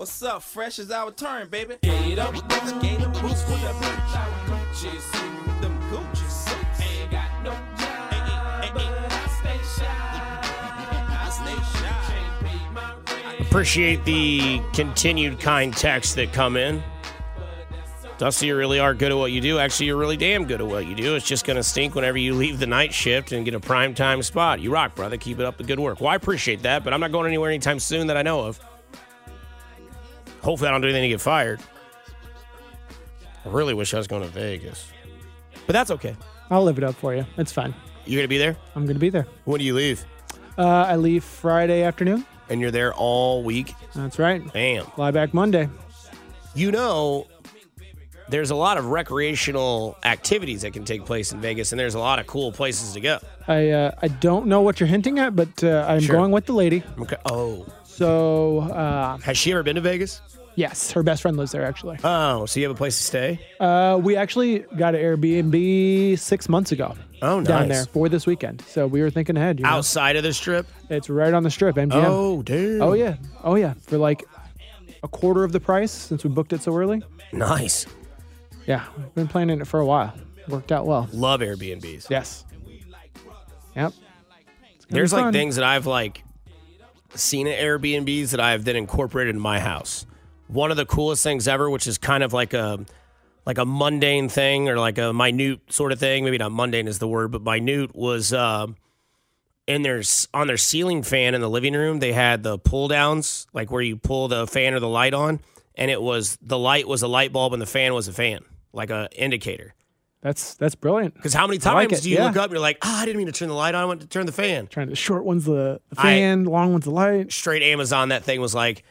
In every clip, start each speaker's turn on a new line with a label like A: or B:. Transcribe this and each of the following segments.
A: What's up? Fresh is our turn, baby. Gator, gator boots for the Gucci suit, them Gucci suits. Ain't got no job, but I stay shy. I stay shy. Can't pay my rent.
B: Appreciate the continued kind texts that come in. Dusty, you really are good at what you do. Actually, you're really damn good at what you do. It's just going to stink whenever you leave the night shift and get a prime time spot. You rock, brother. Keep it up the good work. Well, I appreciate that, but I'm not going anywhere anytime soon that I know of. Hopefully, I don't do anything to get fired. I really wish I was going to Vegas, but that's okay.
C: I'll live it up for you. It's fine.
B: You're going to be there?
C: I'm going to be there.
B: When do you leave?
C: Uh, I leave Friday afternoon.
B: And you're there all week?
C: That's right.
B: Bam.
C: Fly back Monday.
B: you know there's a lot of recreational activities that can take place in Vegas, and there's a lot of cool places to go.
C: I uh, I don't know what you're hinting at, but uh, I'm
B: Sure.
C: going with the lady.
B: Okay. Oh,
C: So uh,
B: has she ever been to Vegas?
C: yes, her best friend lives there actually.
B: Oh, so you have a place to stay?
C: Uh, we actually got an Airbnb six months ago.
B: Oh, nice.
C: Down there for this weekend. So we were thinking ahead. You know?
B: Outside of the strip?
C: It's right on the strip, MGM.
B: Oh, dude.
C: Oh yeah. Oh yeah. For like a quarter of the price since we booked it so early.
B: Nice.
C: Yeah, we've been planning it for a while. Worked out well.
B: Love Airbnbs.
C: Yes. Yep.
B: There's like things that I've like seen at Airbnbs that I've then incorporated in my house. One of the coolest things ever, which is kind of like a like a mundane thing or like a minute sort of thing. Maybe not mundane is the word, but minute was um in their on their ceiling fan in the living room. They had the pull downs, like where you pull the fan or the light on, and it was the light was a light bulb and the fan was a fan, like a indicator.
C: That's that's brilliant.
B: Because how many
C: I like
B: times do you
C: yeah.
B: look up and you're like, ah, I didn't mean to turn the light on, I went to turn the fan.
C: Trying to short one's the, the
B: I-
C: fan, long one's the light.
B: straight Amazon that thing was like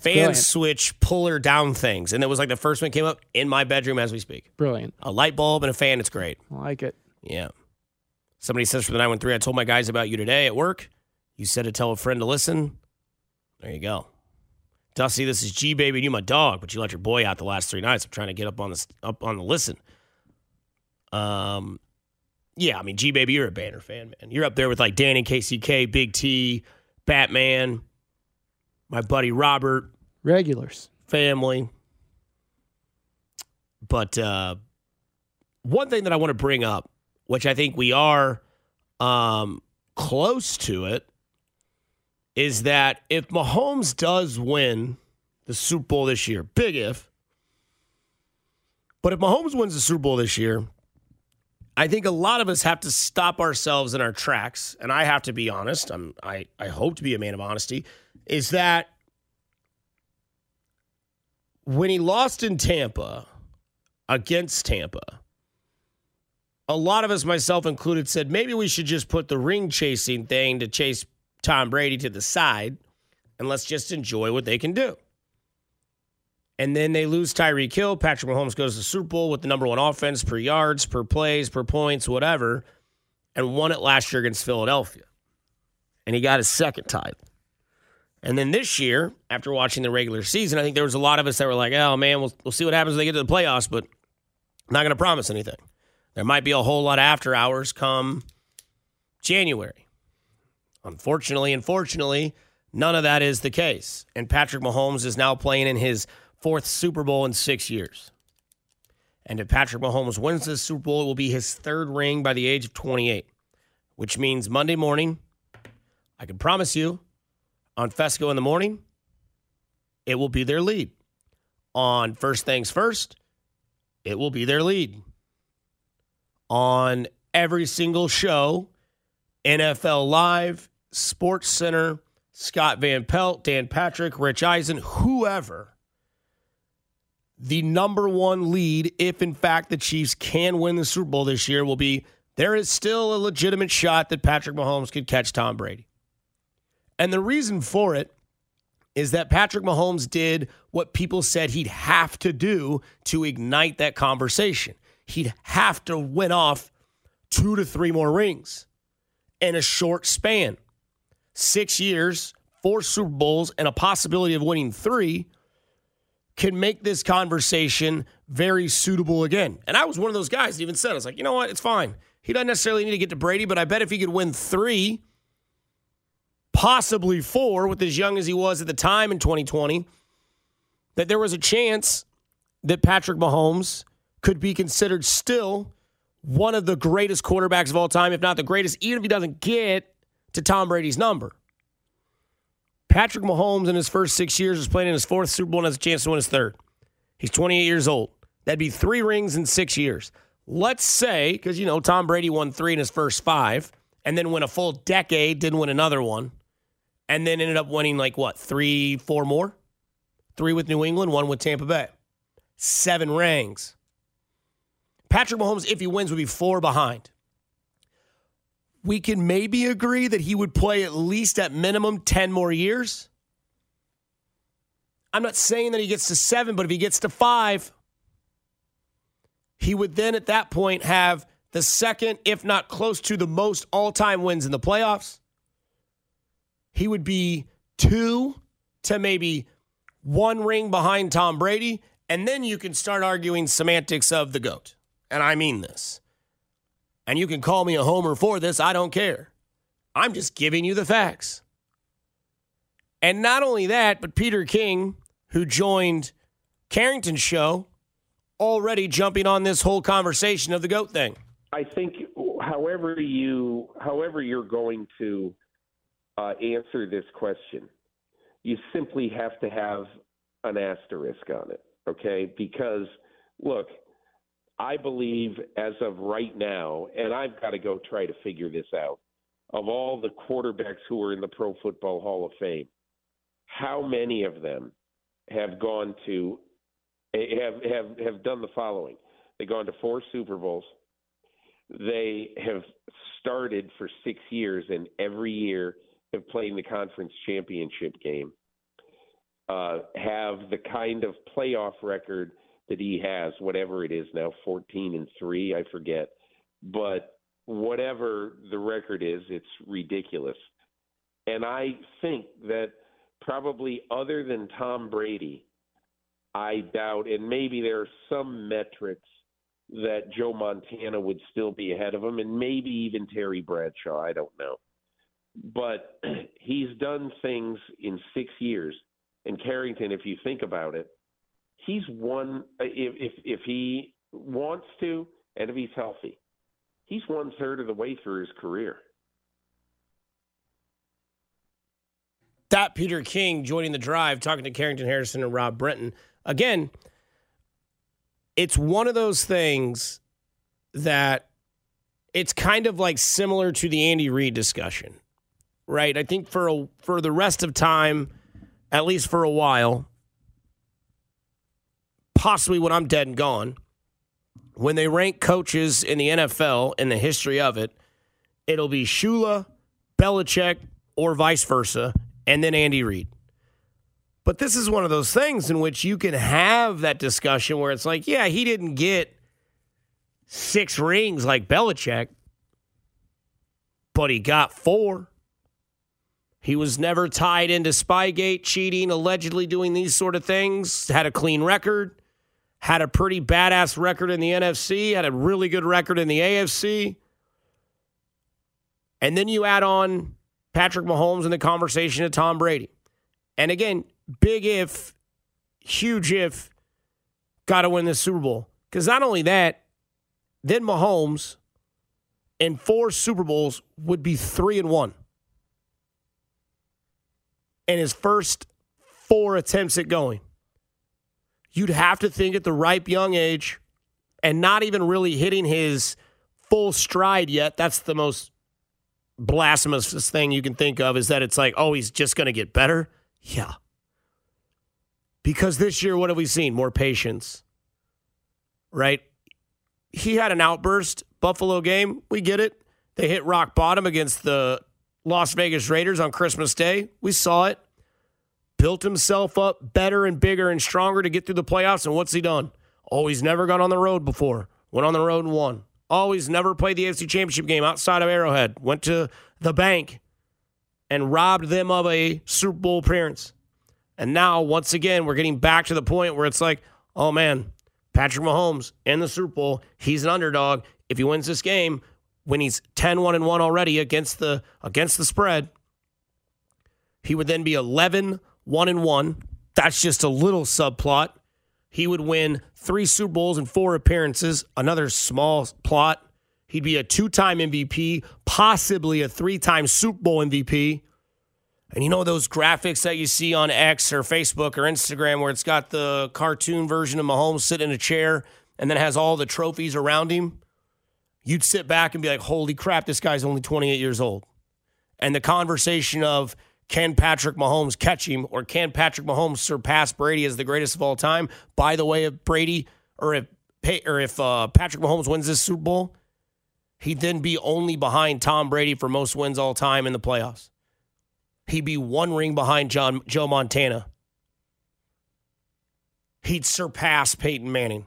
B: fan
C: brilliant.
B: switch puller down things. And it was like the first one came up in my bedroom as we speak.
C: Brilliant.
B: A light bulb and a fan, it's great.
C: I like it.
B: Yeah. Somebody says for the 913, I told my guys about you today at work. You said to tell a friend to listen. There you go. Dusty, this is G baby, you my dog, but you let your boy out the last three nights. I'm trying to get up on this up on the listen. Um yeah, I mean G baby, you're a banner fan, man. You're up there with like Danny KCK, Big T, Batman, my buddy Robert,
C: Regulars.
B: family. But uh, one thing that I want to bring up, which I think we are um, close to it, is that if Mahomes does win the Super Bowl this year, big if, but if Mahomes wins the Super Bowl this year, I think a lot of us have to stop ourselves in our tracks, and I have to be honest. I'm, I, I hope to be a man of honesty. Is that when he lost in Tampa against Tampa, a lot of us, myself included, said maybe we should just put the ring chasing thing to chase Tom Brady to the side and let's just enjoy what they can do. And then they lose Tyreek Hill. Patrick Mahomes goes to the Super Bowl with the number one offense per yards, per plays, per points, whatever, and won it last year against Philadelphia. And he got his second title. And then this year, after watching the regular season, I think there was a lot of us that were like, oh man, we'll, we'll see what happens when they get to the playoffs, but I'm not going to promise anything. There might be a whole lot of after hours come January. Unfortunately, unfortunately, none of that is the case. And Patrick Mahomes is now playing in his fourth Super Bowl in six years. And if Patrick Mahomes wins this Super Bowl, it will be his third ring by the age of 28, which means Monday morning, I can promise you, on Fesco in the morning, it will be their lead. On First Things First, it will be their lead. On every single show, NFL Live, Sports Center, Scott Van Pelt, Dan Patrick, Rich Eisen, whoever, the number one lead, if in fact the Chiefs can win the Super Bowl this year, will be there is still a legitimate shot that Patrick Mahomes could catch Tom Brady. And the reason for it is that Patrick Mahomes did what people said he'd have to do to ignite that conversation. He'd have to win off two to three more rings in a short span. Six years, four Super Bowls, and a possibility of winning three can make this conversation very suitable again. And I was one of those guys that even said, I was like, you know what? It's fine. He doesn't necessarily need to get to Brady, but I bet if he could win three, possibly four, with as young as he was at the time in 2020, that there was a chance that Patrick Mahomes could be considered still one of the greatest quarterbacks of all time, if not the greatest, even if he doesn't get to Tom Brady's number. Patrick Mahomes in his first six years is playing in his fourth Super Bowl and has a chance to win his third. He's 28 years old. That'd be three rings in six years. Let's say, because you know, Tom Brady won three in his first five and then went a full decade, didn't win another one, and then ended up winning like what, three, four more? Three with New England, one with Tampa Bay. Seven rings. Patrick Mahomes, if he wins, would be four behind. We can maybe agree that he would play at least at minimum 10 more years. I'm not saying that he gets to seven, but if he gets to five, he would then at that point have the second, if not close to the most all time wins in the playoffs. He would be two to maybe one ring behind Tom Brady. And then you can start arguing semantics of the GOAT. And I mean this. And you can call me a homer for this. I don't care. I'm just giving you the facts. And not only that, but Peter King, who joined Carrington's show, already jumping on this whole conversation of the goat thing.
D: I think, however you, however you're going to uh, answer this question, you simply have to have an asterisk on it, okay? Because look, I believe as of right now, and I've got to go try to figure this out. Of all the quarterbacks who are in the Pro Football Hall of Fame, how many of them have gone to have have have done the following? They've gone to four Super Bowls. They have started for six years, and every year have played in the conference championship game. Uh, have the kind of playoff record that he has, whatever it is now, 14 and three, I forget, but whatever the record is, it's ridiculous. And I think that probably other than Tom Brady, I doubt, and maybe there are some metrics that Joe Montana would still be ahead of him, and maybe even Terry Bradshaw. I don't know. But he's done things in six years. And Carrington, if you think about it, he's one if if if he wants to and if he's healthy, he's one third of the way through his career.
B: That Peter King joining the drive, talking to Carrington Harrison and Rob Brenton. Again, it's one of those things that it's kind of like similar to the Andy Reid discussion, right? I think for a, for the rest of time, at least for a while, possibly when I'm dead and gone, when they rank coaches in the NFL in the history of it, it'll be Shula, Belichick, or vice versa, and then Andy Reid. But this is one of those things in which you can have that discussion where it's like, yeah, he didn't get six rings like Belichick, but he got four. He was never tied into Spygate, cheating, allegedly doing these sort of things, had a clean record had a pretty badass record in the NFC, had a really good record in the AFC. And then you add on Patrick Mahomes in the conversation to Tom Brady. And again, big if, huge if, got to win this Super Bowl. Because not only that, then Mahomes in four Super Bowls would be three and one. In his first four attempts at going you'd have to think at the ripe young age and not even really hitting his full stride yet. That's the most blasphemous thing you can think of is that it's like, oh, he's just going to get better. Yeah. Because this year, what have we seen? More patience, right? He had an outburst, Buffalo game. We get it. They hit rock bottom against the Las Vegas Raiders on Christmas Day. We saw it built himself up better and bigger and stronger to get through the playoffs. And what's he done? Oh, he's never gone on the road before. Went on the road and won. Oh, he's never played the AFC Championship game outside of Arrowhead. Went to the bank and robbed them of a Super Bowl appearance. And now, once again, we're getting back to the point where it's like, oh man, Patrick Mahomes in the Super Bowl, he's an underdog. If he wins this game, when he's 10-1 and 1 already against the against the spread, he would then be 11 one and one That's just a little subplot. He would win three Super Bowls and four appearances. Another small plot. He'd be a two time MVP, possibly a three time Super Bowl MVP. And you know those graphics that you see on X or Facebook or Instagram where it's got the cartoon version of Mahomes sitting in a chair and then has all the trophies around him? You'd sit back and be like, holy crap, this guy's only 28 years old. And the conversation of can Patrick Mahomes catch him or can Patrick Mahomes surpass Brady as the greatest of all time? By the way, if Brady or if or if uh, Patrick Mahomes wins this Super Bowl, he'd then be only behind Tom Brady for most wins all time in the playoffs. He'd be one ring behind John Joe Montana. He'd surpass Peyton Manning.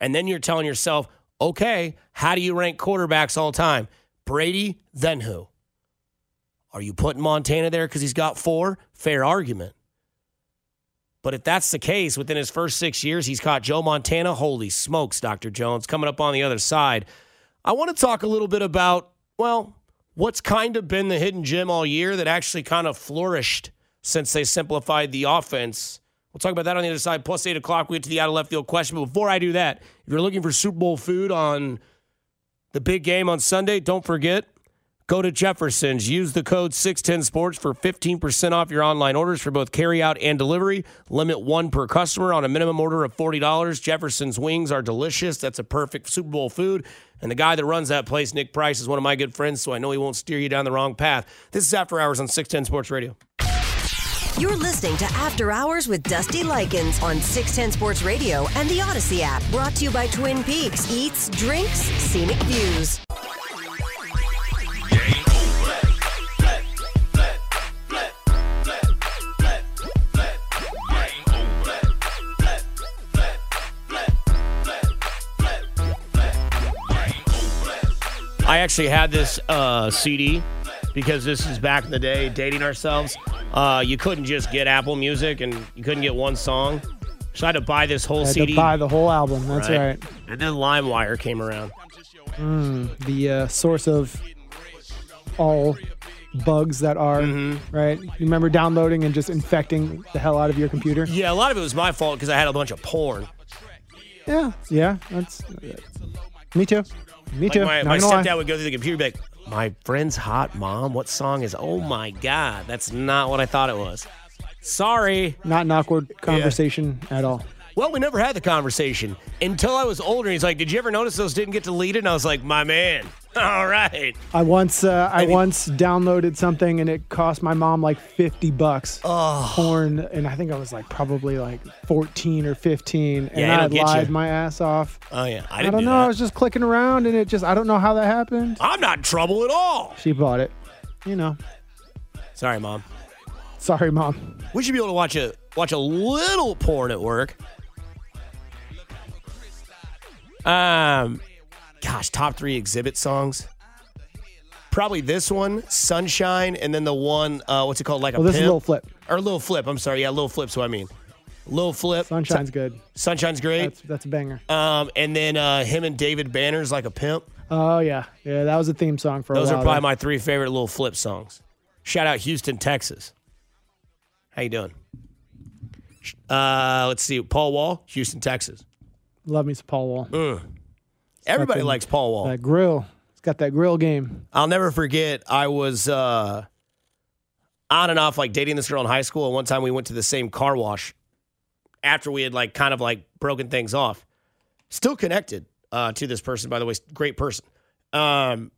B: And then you're telling yourself, okay, how do you rank quarterbacks all time? Brady, then who? Are you putting Montana there because he's got four? Fair argument. But if that's the case, within his first six years, he's caught Joe Montana. Holy smokes, Dr. Jones. Coming up on the other side, I want to talk a little bit about, well, what's kind of been the hidden gem all year that actually kind of flourished since they simplified the offense. We'll talk about that on the other side. Plus, 8 o'clock, we get to the out of left field question. But before I do that, if you're looking for Super Bowl food on the big game on Sunday, don't forget Go to Jefferson's. Use the code 610sports for 15% off your online orders for both carryout and delivery. Limit one per customer on a minimum order of $40. Jefferson's wings are delicious. That's a perfect Super Bowl food. And the guy that runs that place, Nick Price, is one of my good friends, so I know he won't steer you down the wrong path. This is After Hours on 610 Sports Radio.
E: You're listening to After Hours with Dusty Likens on 610 Sports Radio and the Audacy app. Brought to you by Twin Peaks Eats, Drinks, Scenic Views.
B: Actually had this uh, CD because this is back in the day, dating ourselves. Uh, you couldn't just get Apple Music and you couldn't get one song. So I had to buy this whole
C: I had
B: CD.
C: to buy the whole album. That's right.
B: And then LimeWire came around.
C: The uh, source of all bugs that are
B: Mm-hmm.
C: right. You remember downloading and just infecting the hell out of your computer?
B: Yeah, a lot of it was my fault because I had a bunch of porn.
C: Yeah, yeah. That's me too. Me
B: Like
C: too.
B: my, my
C: gonna lie.
B: stepdad would go through the computer and be like, My friend's hot mom, what song is oh my god, that's not what I thought it was. Sorry.
C: Not an awkward conversation at all.
B: Well, we never had the conversation until I was older. He's like, Did you ever notice those didn't get deleted? And I was like, My man. All right.
C: I once uh, I
B: Maybe-
C: once downloaded something and it cost my mom like fifty bucks.
B: Oh.
C: Porn, and I think I was like probably like fourteen or fifteen, and
B: Yeah,
C: I lied
B: you.
C: my ass off.
B: Oh yeah. I
C: I, don't
B: do
C: know. I was just clicking around, and it just I don't know how that happened.
B: I'm not in trouble at all.
C: She bought it. You know.
B: Sorry, mom.
C: Sorry, mom.
B: We should be able to watch a watch a little porn at work. Um, gosh, top three exhibit songs. Probably this one, Sunshine, and then the one, uh, what's it called, like a
C: Well, this is
B: pimp?
C: Lil Flip.
B: or a Little Flip. I'm sorry, yeah, Little Flip's what I mean. Little Flip,
C: Sunshine's good.
B: Sunshine's great.
C: That's that's a banger.
B: Um, and then uh, him and David Banner's like a pimp.
C: Oh yeah, yeah. That was a theme song for a
B: Those are probably
C: there.
B: my three favorite Little Flip songs. Shout out Houston, Texas. How you doing? Uh, let's see, Paul Wall, Houston, Texas.
C: Love me some Paul Wall.
B: Mm. Everybody likes Paul Wall.
C: That grill. It's got that grill game.
B: I'll never forget. I was uh, on and off like dating this girl in high school, and one time we went to the same car wash after we had like kind of like broken things off. Still connected uh, to this person, by the way, great person. Um,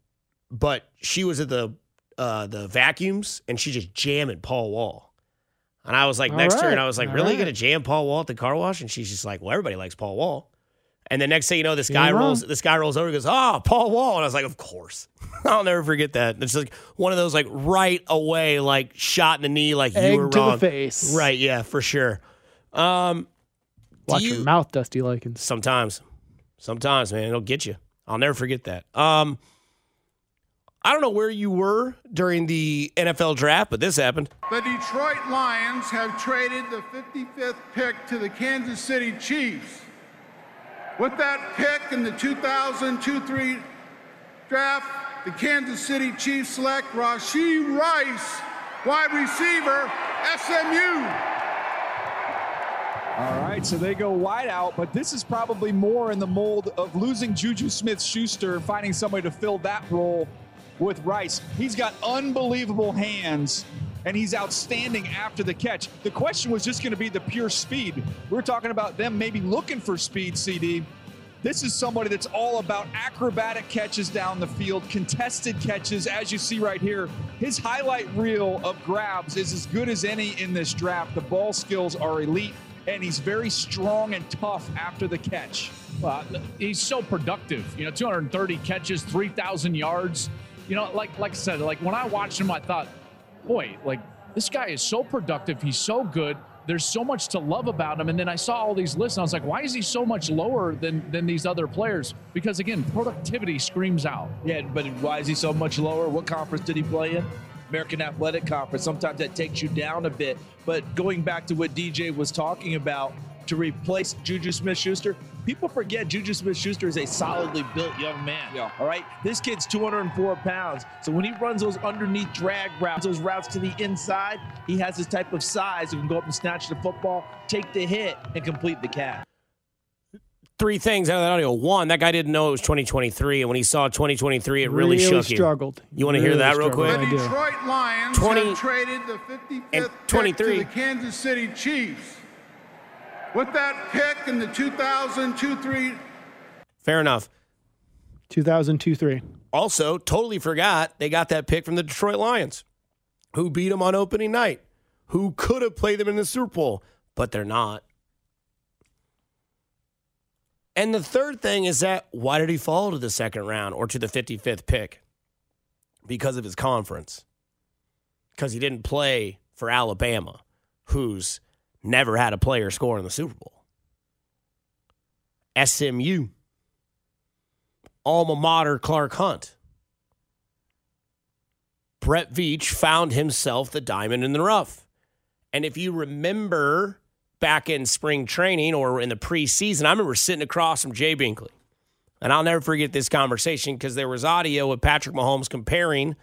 B: but she was at the uh, the vacuums, and she just jamming Paul Wall. And I was like
C: All
B: next to her, and I was like,
C: All
B: "Really
C: right.
B: gonna jam Paul Wall at the car wash?" And she's just like, "Well, everybody likes Paul Wall." And the next thing you know, this
C: You're
B: guy
C: wrong.
B: rolls. This guy rolls over. and goes, "Oh, Paul Wall," and I was like, "Of course." I'll never forget that. It's like one of those like right away, like shot in the knee, like
C: Egg
B: you were
C: to
B: wrong.
C: the face.
B: Right? Yeah, for sure. Um,
C: Watch
B: you-
C: your mouth, Dusty Likens.
B: Sometimes, sometimes, man, it'll get you. I'll never forget that. Um, I don't know where you were during the NFL draft, but this happened.
F: The Detroit Lions have traded the 55th pick to the Kansas City Chiefs. With that pick in the 2002-3 draft, the Kansas City Chiefs select Rashee Rice, wide receiver, SMU.
G: All right, so they go wide out, but this is probably more in the mold of losing Juju Smith Schuster and finding somebody to fill that role with Rice. He's got unbelievable hands and he's outstanding after the catch. The question was just going to be the pure speed. We're talking about them maybe looking for speed, CD. This is somebody that's all about acrobatic catches down the field, contested catches, as you see right here. His highlight reel of grabs is as good as any in this draft. The ball skills are elite and he's very strong and tough after the catch.
H: Well, he's so productive. You know, 230 catches, 3,000 yards. You know, like like I said, like when I watched him, I thought, boy, like this guy is so productive. He's so good. There's so much to love about him. And then I saw all these lists, and I was like, why is he so much lower than than these other players? Because again, productivity screams out.
I: Yeah, but why is he so much lower? What conference did he play in? American Athletic Conference. Sometimes that takes you down a bit. But going back to what DJ was talking about, to replace Juju Smith Schuster, people forget Juju Smith Schuster is a solidly built young man.
G: Yeah.
I: All right. This kid's 204 pounds. So when he runs those underneath drag routes, those routes to the inside, he has this type of size who can go up and snatch the football, take the hit, and complete the catch.
B: Three things out of that audio. One, that guy didn't know it was 2023, and when he saw 2023, it really, shook him.
C: struggled.
B: You want to hear that real quick?
F: The Detroit Lions
B: 20
F: have traded the 55th
B: and
F: pick
B: 23.
F: to the Kansas City Chiefs. With that pick in the 2002-3
B: Fair enough.
C: 2002 3.
B: Also, totally forgot they got that pick from the Detroit Lions, who beat them on opening night, who could have played them in the Super Bowl, but they're not. And the third thing is that why did he fall to the second round or to the 55th pick? Because of his conference. Because he didn't play for Alabama, who's never had a player score in the Super Bowl. SMU alma mater Clark Hunt. Brett Veach found himself the diamond in the rough. And if you remember back in spring training or in the preseason, I remember sitting across from Jay Binkley. And I'll never forget this conversation because there was audio of Patrick Mahomes comparing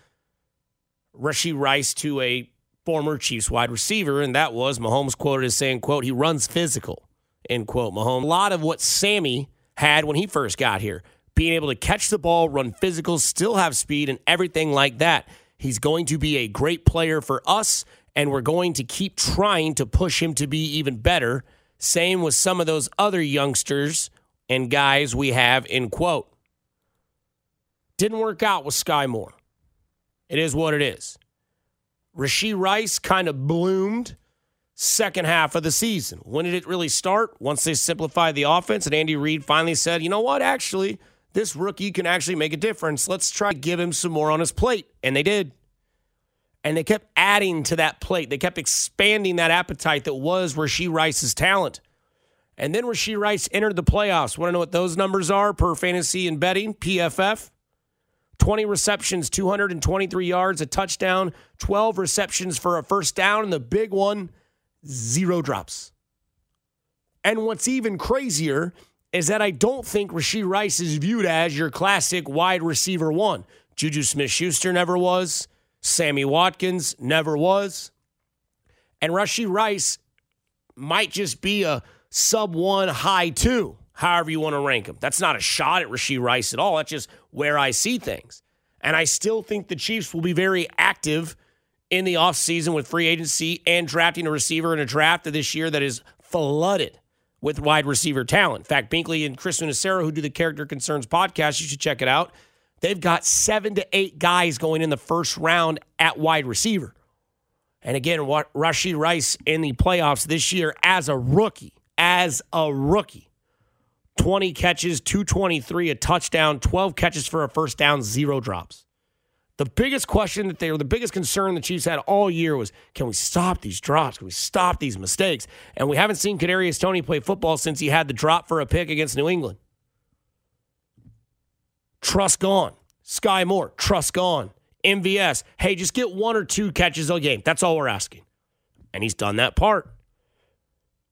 B: Rashee Rice to a former Chiefs wide receiver, and that was Mahomes quoted as saying, quote, he runs physical, end quote, Mahomes. A lot of what Sammy had when he first got here, being able to catch the ball, run physical, still have speed, and everything like that. He's going to be a great player for us, and we're going to keep trying to push him to be even better. Same with some of those other youngsters and guys we have, in quote. Didn't work out with Skyy Moore. It is what it is. Rashee Rice kind of bloomed second half of the season. When did it really start? Once they simplified the offense and Andy Reid finally said, you know what, actually, this rookie can actually make a difference. Let's try to give him some more on his plate. And they did. And they kept adding to that plate. They kept expanding that appetite that was Rashee Rice's talent. And then Rashee Rice entered the playoffs. Want to know what those numbers are per fantasy and betting? PFF. 20 receptions, 223 yards, a touchdown, 12 receptions for a first down, and the big one, zero drops. And what's even crazier is that I don't think Rashee Rice is viewed as your classic wide receiver one. Juju Smith Schuster never was. Sammy Watkins never was. And Rashee Rice might just be a sub one, high two, however you want to rank him. That's not a shot at Rashee Rice at all. That's just where I see things. And I still think the Chiefs will be very active in the offseason with free agency and drafting a receiver in a draft of this year that is flooded with wide receiver talent. In fact, Binkley and Chris Unicero, who do the Character Concerns podcast, you should check it out. They've got seven to eight guys going in the first round at wide receiver. And again, what Rashee Rice in the playoffs this year as a rookie, as a rookie. 20 catches, 223, a touchdown, 12 catches for a first down, zero drops. The biggest question that they were, the biggest concern the Chiefs had all year was can we stop these drops? Can we stop these mistakes? And we haven't seen Kadarius Toney play football since he had the drop for a pick against New England. Trust gone. Skyy Moore, trust gone. MVS, hey, just get one or two catches a game. That's all we're asking. And he's done that part.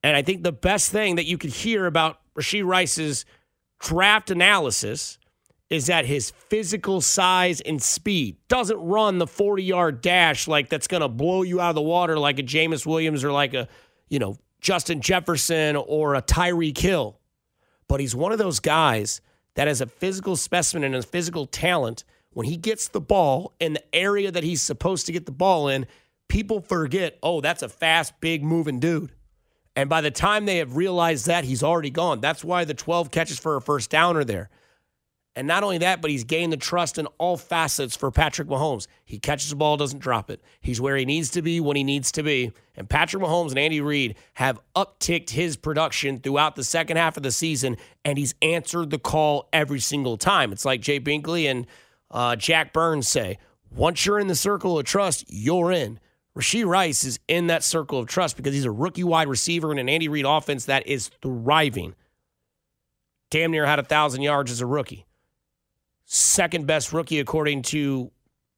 B: And I think the best thing that you could hear about Rashee Rice's draft analysis is that his physical size and speed doesn't run the 40 yard dash like that's going to blow you out of the water like a Jameis Williams or like a, you know, Justin Jefferson or a Tyreek Hill, but he's one of those guys that has a physical specimen and a physical talent. When he gets the ball in the area that he's supposed to get the ball in, people forget, oh, that's a fast, big moving dude. And by the time they have realized that, he's already gone. That's why the 12 catches for a first down are there. And not only that, but he's gained the trust in all facets for Patrick Mahomes. He catches the ball, doesn't drop it. He's where he needs to be when he needs to be. And Patrick Mahomes and Andy Reid have upticked his production throughout the second half of the season, and he's answered the call every single time. It's like Jay Binkley and uh, Jack Burns say once you're in the circle of trust, you're in. Rashee Rice is in that circle of trust because he's a rookie wide receiver in an Andy Reid offense that is thriving. Damn near had a thousand yards as a rookie second best rookie according to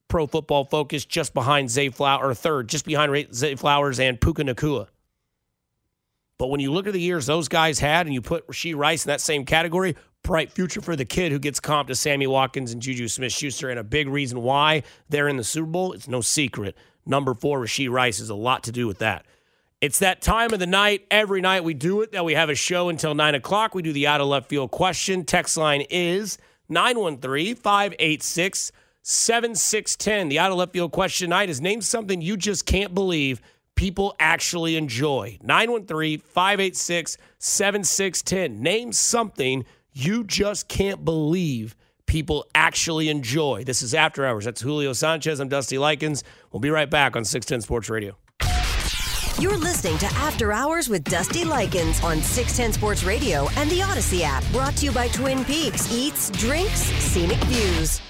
B: Pro Football Focus, just behind Zay Flower, or third, just behind Zay Flowers and Puka Nacua. But when you look at the years those guys had and you put Rashee Rice in that same category, bright future for the kid who gets comped to Sammy Watkins and Juju Smith Schuster. And a big reason why they're in the Super Bowl, it's no secret. Number four, Rashee Rice, has a lot to do with that. It's that time of the night. Every night we do it. That we have a show until nine o'clock. We do the out of left field question. Text line is 913 586 7610. The out of left field question tonight is name something you just can't believe people actually enjoy. 913 586 7610. Name something you just can't believe people actually enjoy. This is After Hours. That's Julio Sanchez. I'm Dusty Likens. We'll be right back on 610 Sports Radio.
E: You're listening to After Hours with Dusty Likens on 610 Sports Radio and the Audacy app. Brought to you by Twin Peaks Eats, Drinks, Scenic Views.